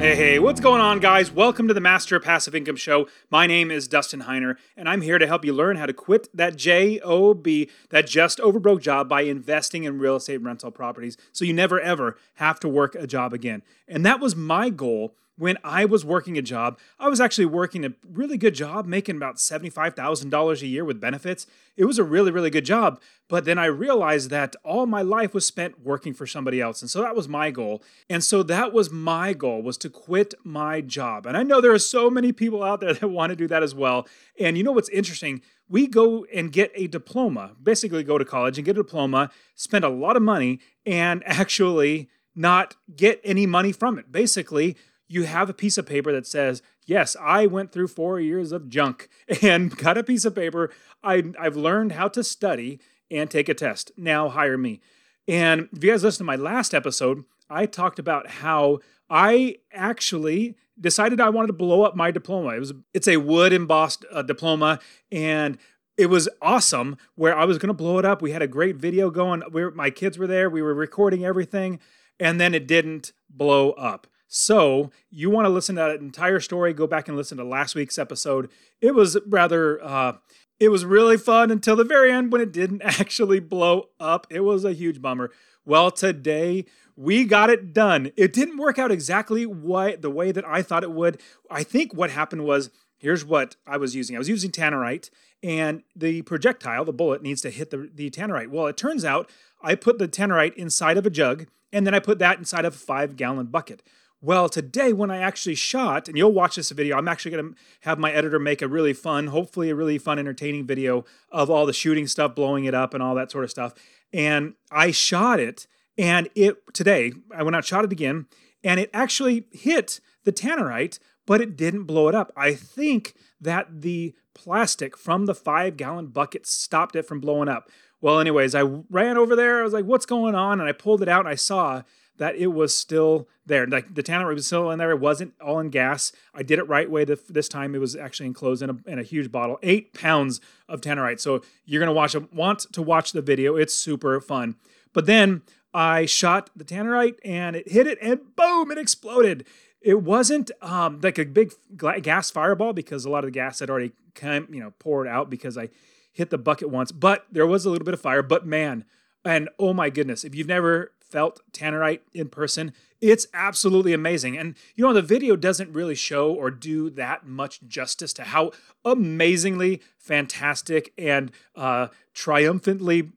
Hey, hey, what's going on, guys? Welcome to the Master of Passive Income Show. My name is Dustin Heiner, and I'm here to help you learn how to quit that JOB, that just overbroke job, by investing in real estate rental properties so you never ever have to work a job again. And that was my goal when I was working a job, I was actually working a really good job, making about $75,000 a year with benefits. It was a really, really good job. But then I realized that all my life was spent working for somebody else. And so that was my goal. And so that was my goal was to quit my job. And I know there are so many people out there that want to do that as well. And you know what's interesting? We go and get a diploma, basically go to college and get a diploma, spend a lot of money, and actually not get any money from it. Basically, you have a piece of paper that says, Yes, I went through four years of junk and got a piece of paper. I, I've learned how to study and take a test. Now hire me. And if you guys listen to my last episode, I talked about how I actually decided I wanted to blow up my diploma. It was it's a wood embossed uh, diploma and it was awesome where I was going to blow it up. We had a great video going. We were, my kids were there. We were recording everything and then it didn't blow up. So, you want to listen to that entire story, go back and listen to last week's episode. It was rather, uh, it was really fun until the very end when it didn't actually blow up. It was a huge bummer. Well, today we got it done. It didn't work out exactly what the way that I thought it would. I think what happened was here's what I was using. I was using tannerite, and the projectile, the bullet, needs to hit the, the tannerite. Well, it turns out I put the tannerite inside of a jug, and then I put that inside of a five gallon bucket. Well, today when I actually shot, and you'll watch this video, I'm actually going to have my editor make a really fun, hopefully a really fun, entertaining video of all the shooting stuff, blowing it up, and all that sort of stuff. And I shot it, and it today I went out shot it again, and it actually hit the tannerite, but it didn't blow it up. I think that the plastic from the five gallon bucket stopped it from blowing up. Well, anyways, I ran over there. I was like, "What's going on?" And I pulled it out, and I saw that it was still there. Like the tannerite was still in there. It wasn't all in gas. I did it right way this time. It was actually enclosed in a, in a huge bottle, eight pounds of tannerite. So you're gonna watch want to watch the video. It's super fun. But then I shot the tannerite and it hit it and boom, it exploded. It wasn't um, like a big gas fireball because a lot of the gas had already come, you know, poured out because I hit the bucket once. But there was a little bit of fire. But man, and oh my goodness, if you've never felt tannerite in person. It's absolutely amazing. And you know, the video doesn't really show or do that much justice to how amazingly fantastic and uh, triumphantly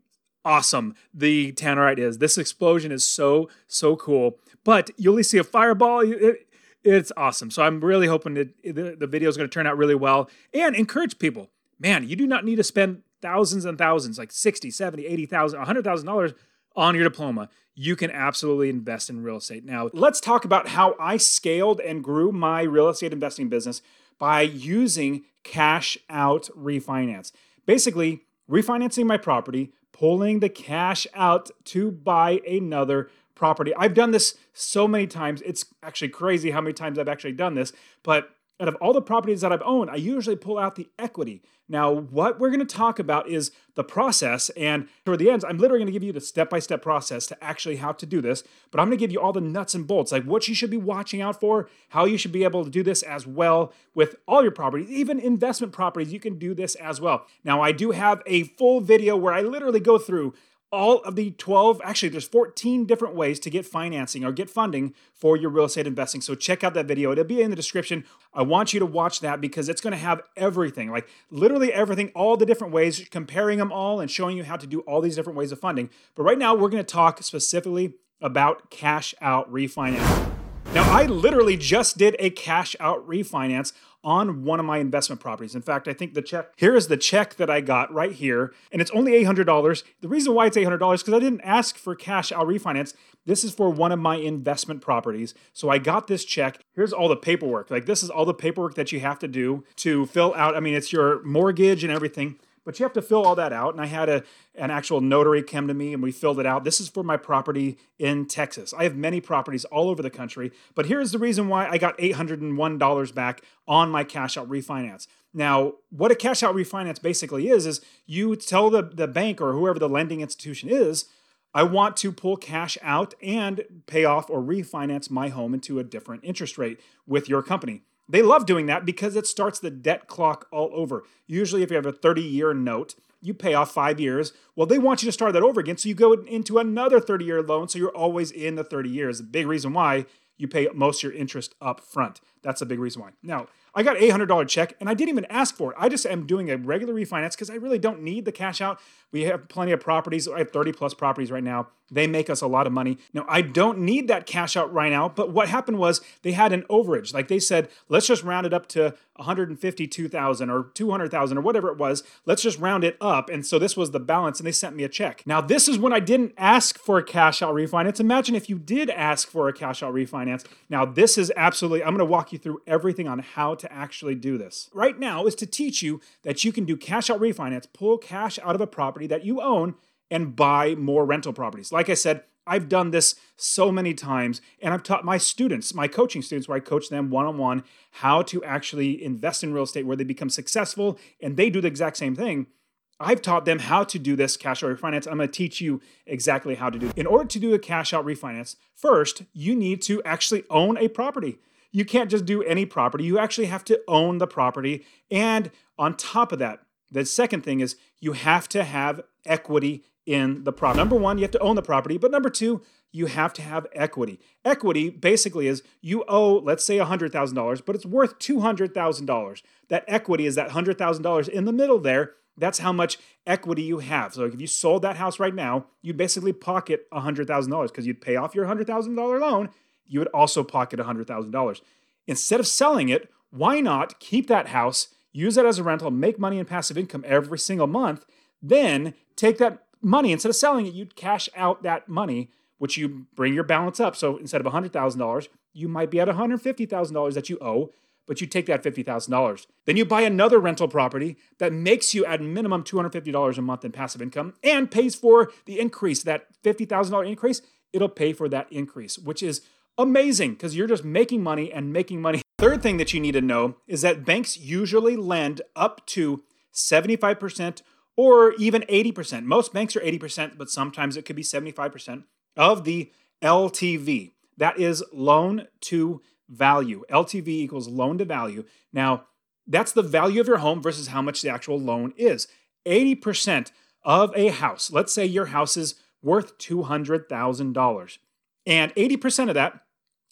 awesome the tannerite is. This explosion is so, so cool. But you only see a fireball. It, it's awesome. So I'm really hoping that the, the video is going to turn out really well and encourage people. Man, you do not need to spend thousands and thousands, like 60, 70, 80,000, $100,000 on your diploma, you can absolutely invest in real estate. Now, let's talk about how I scaled and grew my real estate investing business by using cash out refinance. Basically, refinancing my property, pulling the cash out to buy another property. I've done this so many times. It's actually crazy how many times I've actually done this, but out of all the properties that I've owned, I usually pull out the equity. Now, what we're going to talk about is the process. And toward the end, I'm literally going to give you the step by step process to actually how to do this. But I'm going to give you all the nuts and bolts, like what you should be watching out for, how you should be able to do this as well with all your properties, even investment properties. You can do this as well. Now, I do have a full video where I literally go through all of the 12 actually there's 14 different ways to get financing or get funding for your real estate investing. So check out that video. It'll be in the description. I want you to watch that because it's going to have everything like literally everything all the different ways comparing them all and showing you how to do all these different ways of funding. But right now we're going to talk specifically about cash out refinance. Now i literally just did a cash out refinance on one of my investment properties. In fact, I think the check here is the check that I got right here, and it's only $800. The reason why it's $800 is because I didn't ask for cash out refinance. This is for one of my investment properties. So I got this check. here's all the paperwork. Like this is all the paperwork that you have to do to fill out. I mean, it's your mortgage and everything, but you have to fill all that out. And I had a an actual notary come to me and we filled it out. This is for my property in Texas. I have many properties all over the country, but here's the reason why I got $801 back on my cash out refinance. Now, what a cash out refinance basically is is you tell the, the bank or whoever the lending institution is, I want to pull cash out and pay off or refinance my home into a different interest rate with your company. They love doing that because it starts the debt clock all over. Usually, if you have a 30 year note, you pay off five years. Well, they want you to start that over again. So you go into another 30 year loan. So you're always in the 30 years. The big reason why you pay most of your interest up front. That's a big reason why. Now, I got $800 check and I didn't even ask for it. I just am doing a regular refinance because I really don't need the cash out. We have plenty of properties. I have 30 plus properties right now. They make us a lot of money. Now, I don't need that cash out right now, but what happened was they had an overage. Like they said, let's just round it up to 152,000 or 200,000 or whatever it was. Let's just round it up. And so this was the balance and they sent me a check. Now, this is when I didn't ask for a cash out refinance. Imagine if you did ask for a cash out refinance. Now, this is absolutely, I'm going to walk you through everything on how to actually do this. Right now is to teach you that you can do cash out refinance, pull cash out of a property that you own and buy more rental properties. Like I said, I've done this so many times, and I've taught my students, my coaching students, where I coach them one on one, how to actually invest in real estate where they become successful and they do the exact same thing. I've taught them how to do this cash out refinance. I'm going to teach you exactly how to do it. In order to do a cash out refinance, first, you need to actually own a property. You can't just do any property. You actually have to own the property. And on top of that, the second thing is you have to have equity in the property. Number one, you have to own the property, but number two, you have to have equity. Equity basically is you owe, let's say, $100,000, but it's worth $200,000. That equity is that $100,000 in the middle there. That's how much equity you have. So if you sold that house right now, you'd basically pocket $100,000 because you'd pay off your $100,000 loan. You would also pocket $100,000. Instead of selling it, why not keep that house, use it as a rental, make money in passive income every single month, then take that money, instead of selling it, you'd cash out that money, which you bring your balance up. So instead of $100,000, you might be at $150,000 that you owe, but you take that $50,000. Then you buy another rental property that makes you at minimum $250 a month in passive income and pays for the increase, that $50,000 increase, it'll pay for that increase, which is amazing because you're just making money and making money. Third thing that you need to know is that banks usually lend up to 75% or even 80%. Most banks are 80%, but sometimes it could be 75% of the LTV. That is loan to value. LTV equals loan to value. Now, that's the value of your home versus how much the actual loan is. 80% of a house, let's say your house is worth $200,000, and 80% of that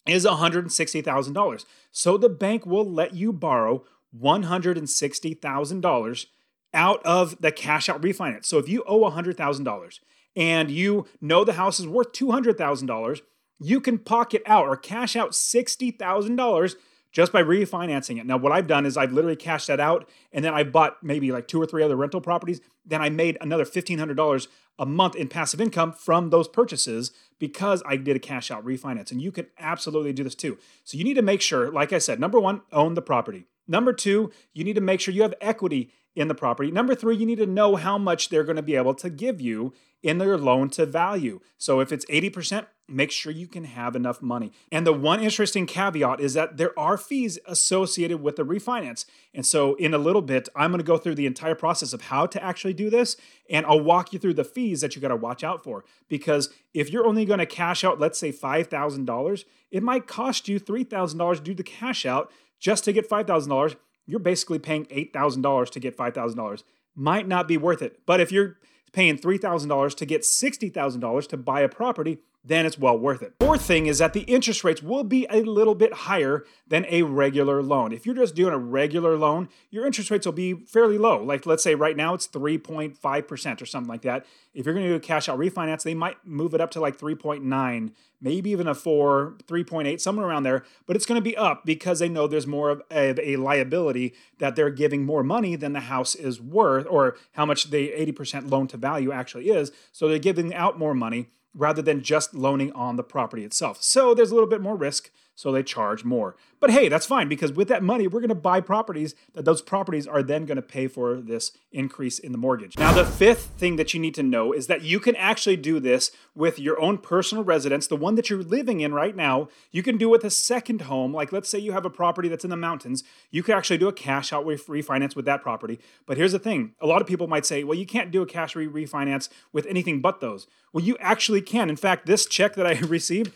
is $160,000. So the bank will let you borrow $160,000 out of the cash out refinance. So if you owe $100,000 and you know the house is worth $200,000, you can pocket out or cash out $60,000 just by refinancing it. Now, what I've done is I've literally cashed that out and then I bought maybe like two or three other rental properties. Then I made another $1,500 a month in passive income from those purchases because I did a cash out refinance. And you can absolutely do this too. So you need to make sure, like I said, number one, own the property. Number two, you need to make sure you have equity in the property. Number three, you need to know how much they're going to be able to give you in their loan to value. So if it's 80%, make sure you can have enough money. And the one interesting caveat is that there are fees associated with the refinance. And so in a little bit, I'm going to go through the entire process of how to actually do this. And I'll walk you through the fees that you got to watch out for. Because if you're only going to cash out, let's say $5,000, it might cost you $3,000 to do the cash out just to get $5,000 you're basically paying $8,000 to get $5,000. Might not be worth it. But if you're paying $3,000 to get $60,000 to buy a property, then it's well worth it. Fourth thing is that the interest rates will be a little bit higher than a regular loan. If you're just doing a regular loan, your interest rates will be fairly low. Like let's say right now it's 3.5% or something like that. If you're going to do a cash out refinance, they might move it up to like 3.9, maybe even a 4, 3.8, somewhere around there, but it's going to be up because they know there's more of a, liability that they're giving more money than the house is worth or how much the 80% loan to value actually is. So they're giving out more money rather than just loaning on the property itself. So there's a little bit more risk, so they charge more. But hey, that's fine because with that money, we're going to buy properties that those properties are then going to pay for this increase in the mortgage. Now, the fifth thing that you need to know is that you can actually do this with your own personal residence, the one that you're living in right now. You can do with a second home. Like, let's say you have a property that's in the mountains, you could actually do a cash out refinance with that property. But here's the thing a lot of people might say, well, you can't do a cash refinance with anything but those. Well, you actually can. In fact, this check that I received,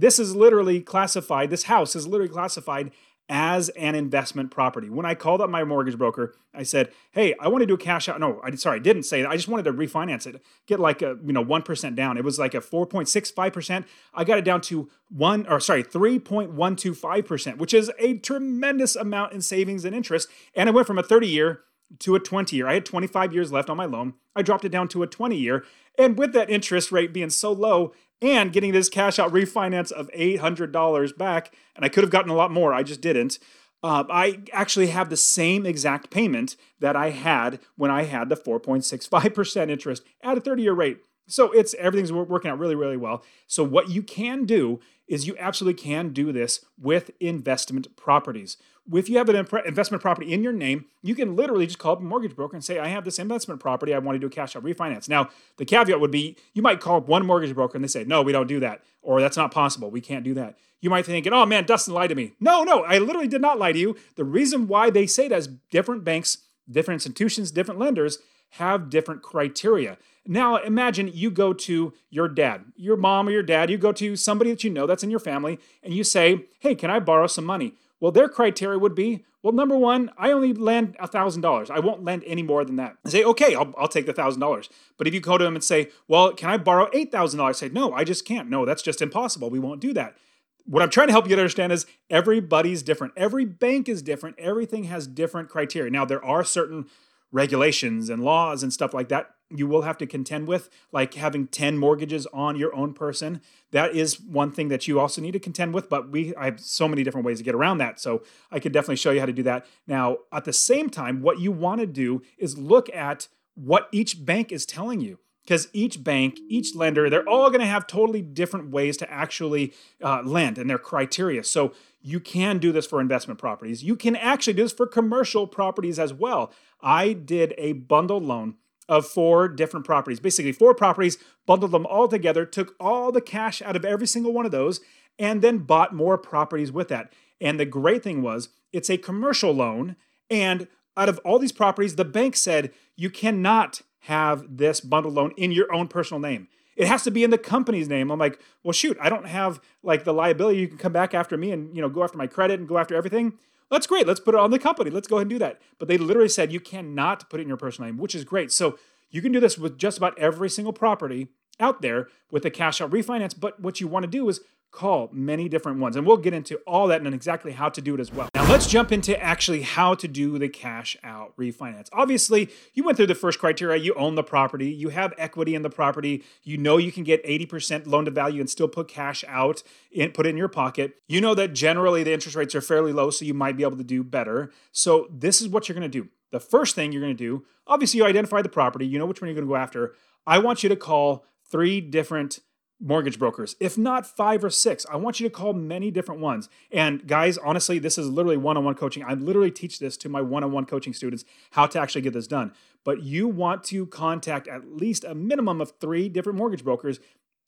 this is literally classified, this house is literally classified as an investment property. When I called up my mortgage broker, I said, "Hey, I want to do a cash out." No, I sorry, I didn't say that. I just wanted to refinance it, get like a you know one percent down. It was like a four point six five percent. I got it down to one or sorry three point one two five percent, which is a tremendous amount in savings and interest. And it went from a thirty year to a 20 year. I had 25 years left on my loan. I dropped it down to a 20 year. And with that interest rate being so low and getting this cash out refinance of $800 back, and I could have gotten a lot more, I just didn't. Uh, I actually have the same exact payment that I had when I had the 4.65% interest at a 30 year rate. So it's everything's working out really, really well. So what you can do is you absolutely can do this with investment properties. If you have an investment property in your name, you can literally just call up a mortgage broker and say, I have this investment property. I want to do a cash out refinance. Now, the caveat would be you might call up one mortgage broker and they say, No, we don't do that. Or that's not possible. We can't do that. You might think, Oh man, Dustin lied to me. No, no, I literally did not lie to you. The reason why they say that is different banks, different institutions, different lenders have different criteria. Now, imagine you go to your dad, your mom or your dad, you go to somebody that you know that's in your family, and you say, Hey, can I borrow some money? Well, their criteria would be, well, number one, I only lend $1,000. I won't lend any more than that. I say, okay, I'll, I'll take the $1,000. But if you go to them and say, well, can I borrow $8,000? Say, no, I just can't. No, that's just impossible. We won't do that. What I'm trying to help you to understand is everybody's different. Every bank is different. Everything has different criteria. Now, there are certain regulations and laws and stuff like that you will have to contend with, like having 10 mortgages on your own person. That is one thing that you also need to contend with, but we I have so many different ways to get around that. So I could definitely show you how to do that. Now, at the same time, what you want to do is look at what each bank is telling you because each bank, each lender, they're all going to have totally different ways to actually uh, lend and their criteria. So you can do this for investment properties. You can actually do this for commercial properties as well. I did a bundled loan of four different properties, basically four properties, bundled them all together, took all the cash out of every single one of those, and then bought more properties with that. And the great thing was, it's a commercial loan. And out of all these properties, the bank said you cannot have this bundled loan in your own personal name. It has to be in the company's name. I'm like, well, shoot, I don't have like the liability. You can come back after me and you know go after my credit and go after everything. That's great. Let's put it on the company. Let's go ahead and do that. But they literally said you cannot put it in your personal name, which is great. So you can do this with just about every single property out there with a cash out refinance. But what you want to do is call many different ones. And we'll get into all that and exactly how to do it as well. Now, let's jump into actually how to do the cash out refinance. Obviously, you went through the first criteria. You own the property, you have equity in the property, you know you can get 80% loan to value and still put cash out and put it in your pocket. You know that generally the interest rates are fairly low, so you might be able to do better. So, this is what you're going to do. The first thing you're going to do, obviously, you identify the property, you know which one you're going to go after. I want you to call three different mortgage brokers, if not five or six. I want you to call many different ones. And guys, honestly, this is literally one on one coaching. I literally teach this to my one on one coaching students how to actually get this done. But you want to contact at least a minimum of three different mortgage brokers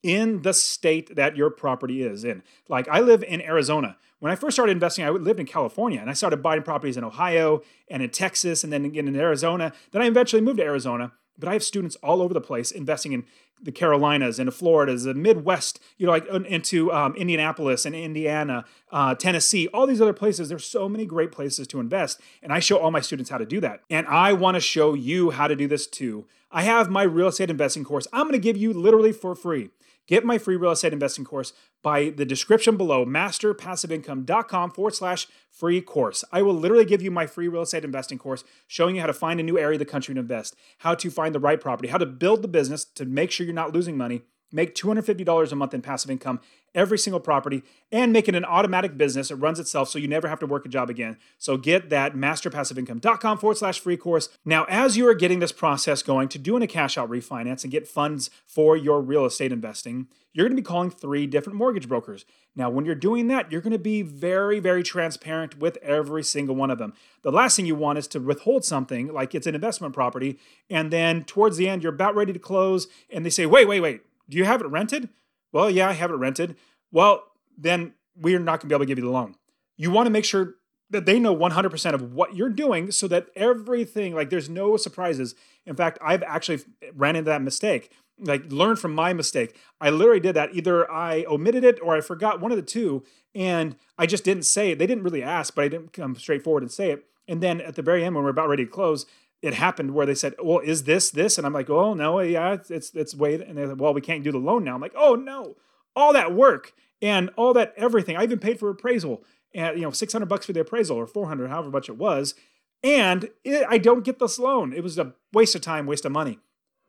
in the state that your property is in. Like I live in Arizona. When I first started investing, I lived in California and I started buying properties in Ohio and in Texas and then again in Arizona. Then I eventually moved to Arizona but I have students all over the place investing in the Carolinas, into Florida, the Midwest, you know, like into um, Indianapolis and Indiana, uh, Tennessee, all these other places. There's so many great places to invest, and I show all my students how to do that. And I want to show you how to do this too. I have my real estate investing course. I'm going to give you literally for free. Get my free real estate investing course by the description below, masterpassiveincome.com forward slash free course. I will literally give you my free real estate investing course showing you how to find a new area of the country to invest, how to find the right property, how to build the business to make sure you're not losing money, make $250 a month in passive income every single property and make it an automatic business. It runs itself so you never have to work a job again. So get that masterpassiveincome.com forward slash free course. Now, as you are getting this process going to doing a cash out refinance and get funds for your real estate investing, you're going to be calling three different mortgage brokers. Now, when you're doing that, you're going to be very, very transparent with every single one of them. The last thing you want is to withhold something like it's an investment property, and then towards the end, you're about ready to close, and they say, wait, wait, wait, do you have it rented? Well, yeah, I have it rented. Well, then we're not going to be able to give you the loan. You want to make sure that they know 100% of what you're doing so that everything, like there's no surprises. In fact, I've actually ran into that mistake. Like, learn from my mistake. I literally did that. Either I omitted it or I forgot one of the two, and I just didn't say it. They didn't really ask, but I didn't come straight forward and say it. And then at the very end, when we're about ready to close, it happened where they said, "Well, is this this?" And I'm like, "Oh no, yeah, it's it's, it's way." And they're like, "Well, we can't do the loan now." I'm like, "Oh no, all that work and all that everything. I even paid for appraisal, and you know, 600 bucks for the appraisal or 400, however much it was, and it, I don't get this loan. It was a waste of time, waste of money.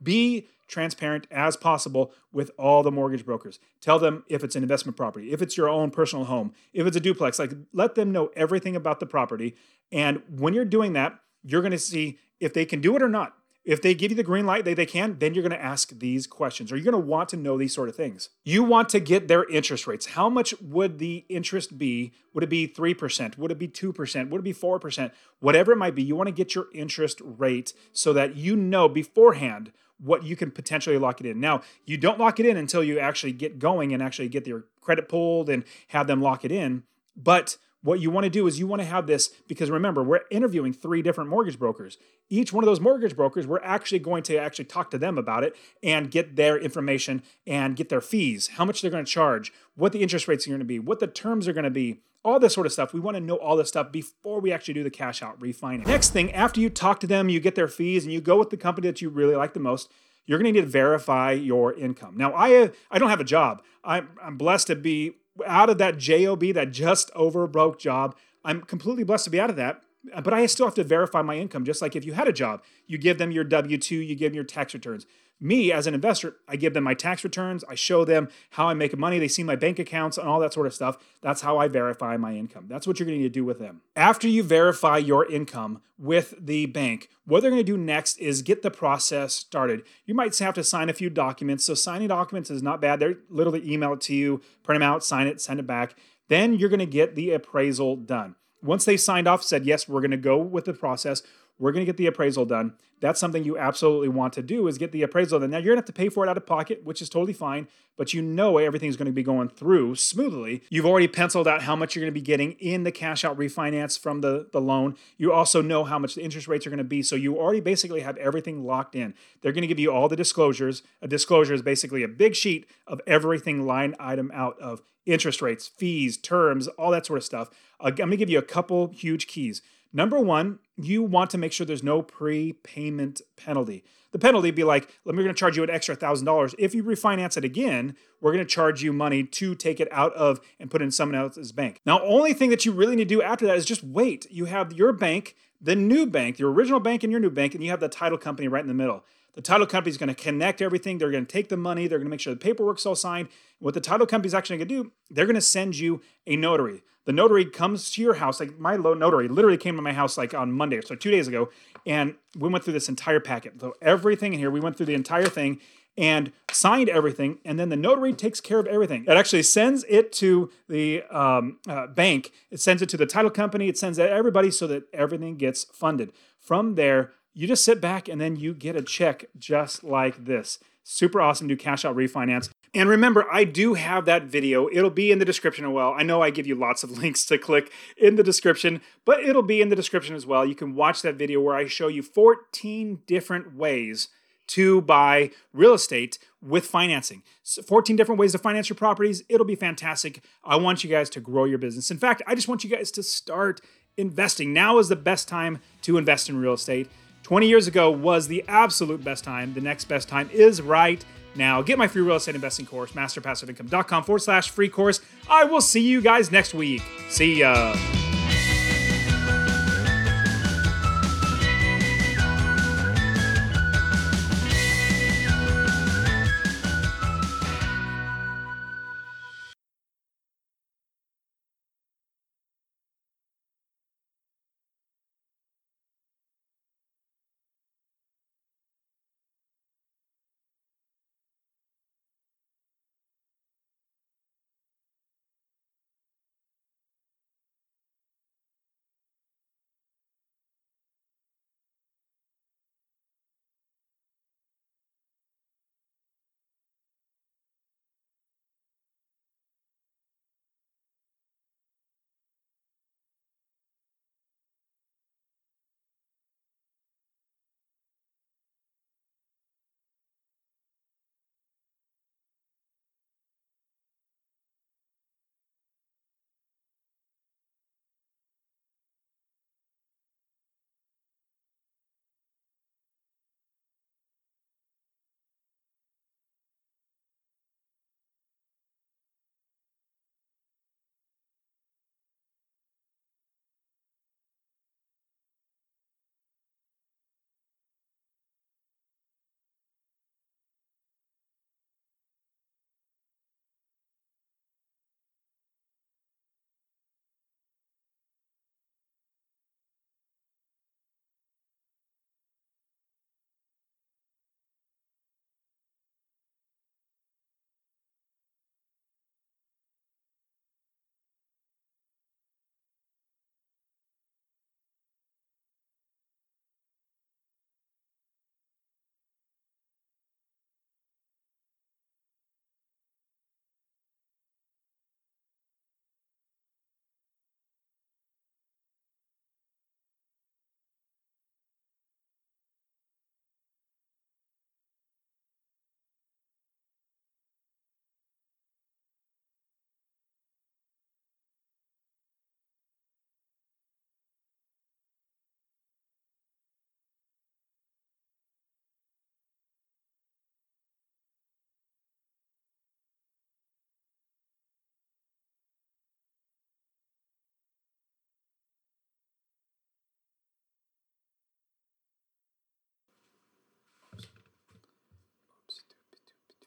Be transparent as possible with all the mortgage brokers. Tell them if it's an investment property, if it's your own personal home, if it's a duplex, like let them know everything about the property. And when you're doing that, you're going to see if they can do it or not. If they give you the green light, they, they can, then you're going to ask these questions or you're going to want to know these sort of things. You want to get their interest rates. How much would the interest be? Would it be 3%? Would it be 2%? Would it be 4%? Whatever it might be, you want to get your interest rate so that you know beforehand what you can potentially lock it in. Now, you don't lock it in until you actually get going and actually get your credit pulled and have them lock it in. But what you want to do is you want to have this because remember, we're interviewing three different mortgage brokers. Each one of those mortgage brokers, we're actually going to actually talk to them about it and get their information and get their fees, how much they're going to charge, what the interest rates are going to be, what the terms are going to be, all this sort of stuff. We want to know all this stuff before we actually do the cash out refinance. Next thing, after you talk to them, you get their fees, and you go with the company that you really like the most. You're going to need to verify your income. Now, I uh, I don't have a job. I'm, I'm blessed to be out of that job, that just over broke job. I'm completely blessed to be out of that. But I still have to verify my income, just like if you had a job. You give them your W 2, you give them your tax returns. Me, as an investor, I give them my tax returns. I show them how I make money. They see my bank accounts and all that sort of stuff. That's how I verify my income. That's what you're going to need to do with them. After you verify your income with the bank, what they're going to do next is get the process started. You might have to sign a few documents. So, signing documents is not bad. They're literally email it to you, print them out, sign it, send it back. Then you're going to get the appraisal done. Once they signed off, said, yes, we're going to go with the process, we're going to get the appraisal done. That's something you absolutely want to do is get the appraisal done. Now you're going to have to pay for it out of pocket, which is totally fine, but you know everything's going to be going through smoothly. You've already penciled out how much you're going to be getting in the cash out refinance from the, the loan. You also know how much the interest rates are going to be. So you already basically have everything locked in. They're going to give you all the disclosures. A disclosure is basically a big sheet of everything line item out of interest rates, fees, terms, all that sort of stuff. I'm going to give you a couple huge keys. Number one, you want to make sure there's no prepayment penalty. The penalty be like, let me going to charge you an extra thousand dollars. If you refinance it again, we're going to charge you money to take it out of and put in someone else's bank. Now, only thing that you really need to do after that is just wait. You have your bank, the new bank, your original bank and your new bank, and you have the title company right in the middle. The title company is going to connect everything. They're going to take the money. They're going to make sure the paperwork's all signed. What the title company is actually going to do, they're going to send you a notary. The notary comes to your house. Like my notary literally came to my house like on Monday, so two days ago, and we went through this entire packet. So everything in here, we went through the entire thing and signed everything, and then the notary takes care of everything. It actually sends it to the um, uh, bank. It sends it to the title company. It sends it to everybody so that everything gets funded. From there, you just sit back and then you get a check just like this. Super awesome to cash out refinance. And remember, I do have that video. It'll be in the description as well. I know I give you lots of links to click in the description, but it'll be in the description as well. You can watch that video where I show you 14 different ways to buy real estate with financing. So 14 different ways to finance your properties. It'll be fantastic. I want you guys to grow your business. In fact, I just want you guys to start investing. Now is the best time to invest in real estate. 20 years ago was the absolute best time. The next best time is right now. Get my free real estate investing course, masterpassiveincome.com forward slash free course. I will see you guys next week. See ya.